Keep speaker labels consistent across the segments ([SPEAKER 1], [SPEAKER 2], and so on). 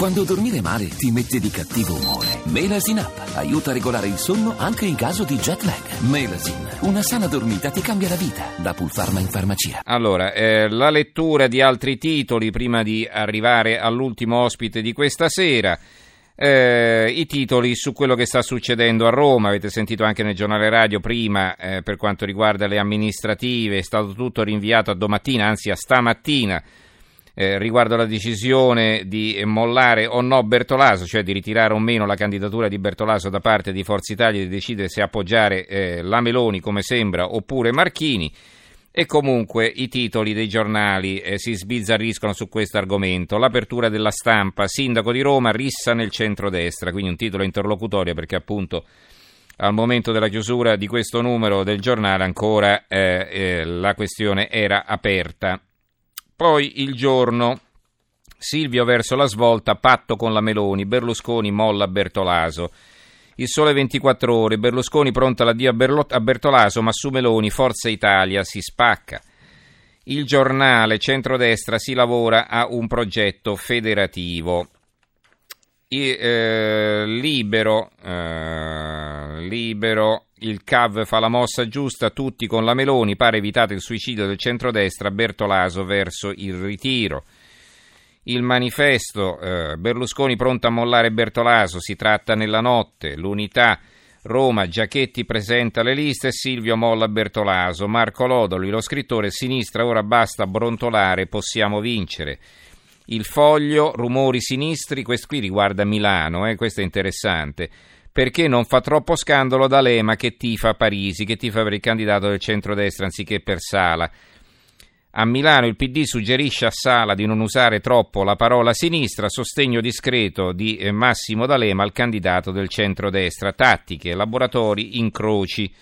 [SPEAKER 1] Quando dormire male ti mette di cattivo umore. Melasin Up aiuta a regolare il sonno anche in caso di jet lag. Melasin, una sana dormita ti cambia la vita. Da Pulpharma in farmacia.
[SPEAKER 2] Allora, eh, la lettura di altri titoli prima di arrivare all'ultimo ospite di questa sera. Eh, I titoli su quello che sta succedendo a Roma, avete sentito anche nel giornale radio prima eh, per quanto riguarda le amministrative, è stato tutto rinviato a domattina, anzi a stamattina eh, riguardo alla decisione di mollare o no Bertolaso, cioè di ritirare o meno la candidatura di Bertolaso da parte di Forza Italia e di decidere se appoggiare eh, la Meloni come sembra oppure Marchini. E comunque i titoli dei giornali eh, si sbizzarriscono su questo argomento. L'apertura della stampa, sindaco di Roma, rissa nel centrodestra, quindi un titolo interlocutorio perché appunto al momento della chiusura di questo numero del giornale ancora eh, eh, la questione era aperta. Poi il giorno, Silvio verso la svolta, patto con la Meloni, Berlusconi molla Bertolaso. Il sole 24 ore, Berlusconi pronto all'addio a Bertolaso, ma su Meloni Forza Italia si spacca. Il giornale centrodestra si lavora a un progetto federativo. I, eh, libero, eh, libero, il CAV fa la mossa giusta, tutti con la Meloni, pare evitato il suicidio del centrodestra, Bertolaso verso il ritiro. Il manifesto, eh, Berlusconi pronto a mollare Bertolaso, si tratta nella notte, l'unità, Roma, Giachetti presenta le liste, Silvio molla Bertolaso, Marco Lodoli, lo scrittore, sinistra, ora basta brontolare, possiamo vincere. Il foglio, rumori sinistri, questo qui riguarda Milano, eh, questo è interessante perché non fa troppo scandalo D'Alema che tifa Parisi, che tifa per il candidato del centrodestra anziché per Sala. A Milano il PD suggerisce a Sala di non usare troppo la parola sinistra, sostegno discreto di eh, Massimo D'Alema al candidato del centrodestra. Tattiche, laboratori, incroci.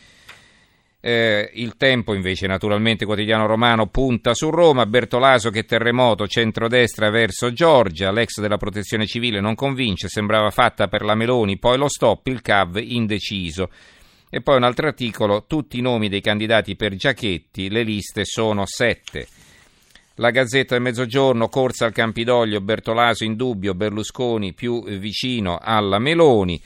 [SPEAKER 2] Eh, il tempo invece, naturalmente quotidiano romano, punta su Roma, Bertolaso che terremoto, centrodestra verso Giorgia, l'ex della protezione civile non convince, sembrava fatta per la Meloni, poi lo stop, il CAV indeciso. E poi un altro articolo, tutti i nomi dei candidati per Giachetti, le liste sono sette. La Gazzetta del Mezzogiorno, corsa al Campidoglio, Bertolaso in dubbio, Berlusconi più vicino alla Meloni.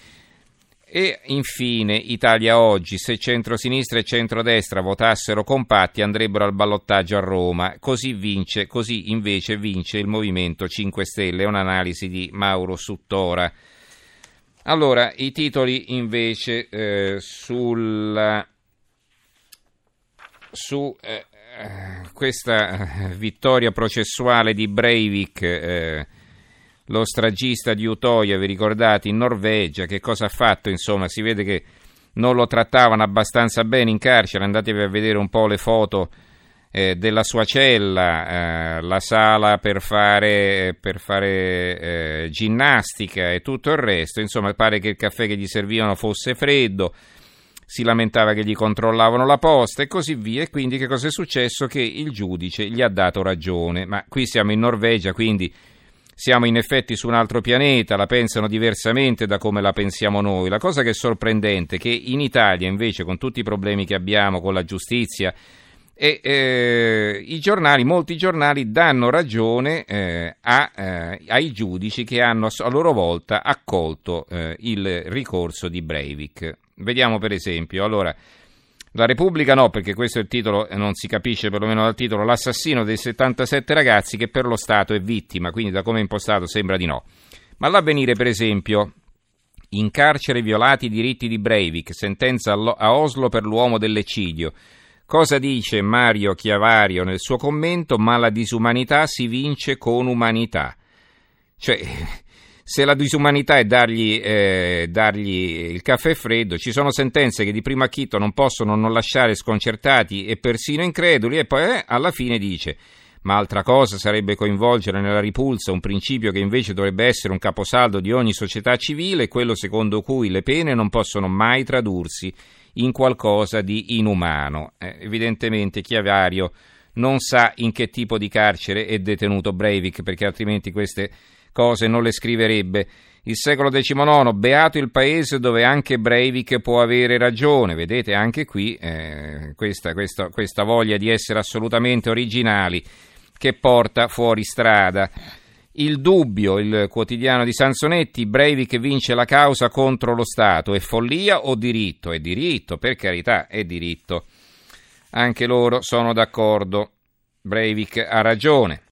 [SPEAKER 2] E infine Italia Oggi, se centrosinistra e centrodestra votassero compatti andrebbero al ballottaggio a Roma, così vince, così invece vince il Movimento 5 Stelle, un'analisi di Mauro Suttora. Allora, i titoli invece eh, sulla, su eh, questa vittoria processuale di Breivik eh, lo stragista di Utoia, vi ricordate, in Norvegia, che cosa ha fatto? Insomma, si vede che non lo trattavano abbastanza bene in carcere, andatevi a vedere un po' le foto eh, della sua cella, eh, la sala per fare, per fare eh, ginnastica e tutto il resto, insomma pare che il caffè che gli servivano fosse freddo, si lamentava che gli controllavano la posta e così via, e quindi che cosa è successo? Che il giudice gli ha dato ragione, ma qui siamo in Norvegia, quindi siamo in effetti su un altro pianeta, la pensano diversamente da come la pensiamo noi. La cosa che è sorprendente è che in Italia, invece, con tutti i problemi che abbiamo con la giustizia, e, eh, i giornali, molti giornali danno ragione eh, a, eh, ai giudici che hanno a loro volta accolto eh, il ricorso di Breivik. Vediamo per esempio, allora, la Repubblica no, perché questo è il titolo, non si capisce perlomeno dal titolo, l'assassino dei 77 ragazzi che per lo Stato è vittima, quindi da come è impostato sembra di no. Ma l'avvenire, per esempio, in carcere violati i diritti di Breivik, sentenza a Oslo per l'uomo dell'eccidio. Cosa dice Mario Chiavario nel suo commento? Ma la disumanità si vince con umanità. Cioè, se la disumanità è dargli, eh, dargli, il caffè freddo, ci sono sentenze che di primo acchito non possono non lasciare sconcertati e persino increduli, e poi eh, alla fine dice. Ma altra cosa sarebbe coinvolgere nella ripulsa un principio che invece dovrebbe essere un caposaldo di ogni società civile, quello secondo cui le pene non possono mai tradursi in qualcosa di inumano. Eh, evidentemente Chiavario non sa in che tipo di carcere è detenuto Breivik, perché altrimenti queste cose non le scriverebbe. Il secolo XIX, beato il paese dove anche Breivik può avere ragione. Vedete anche qui eh, questa, questa, questa voglia di essere assolutamente originali che porta fuori strada. Il dubbio, il quotidiano di Sansonetti, Breivik vince la causa contro lo Stato. È follia o diritto? È diritto, per carità, è diritto. Anche loro sono d'accordo. Breivik ha ragione.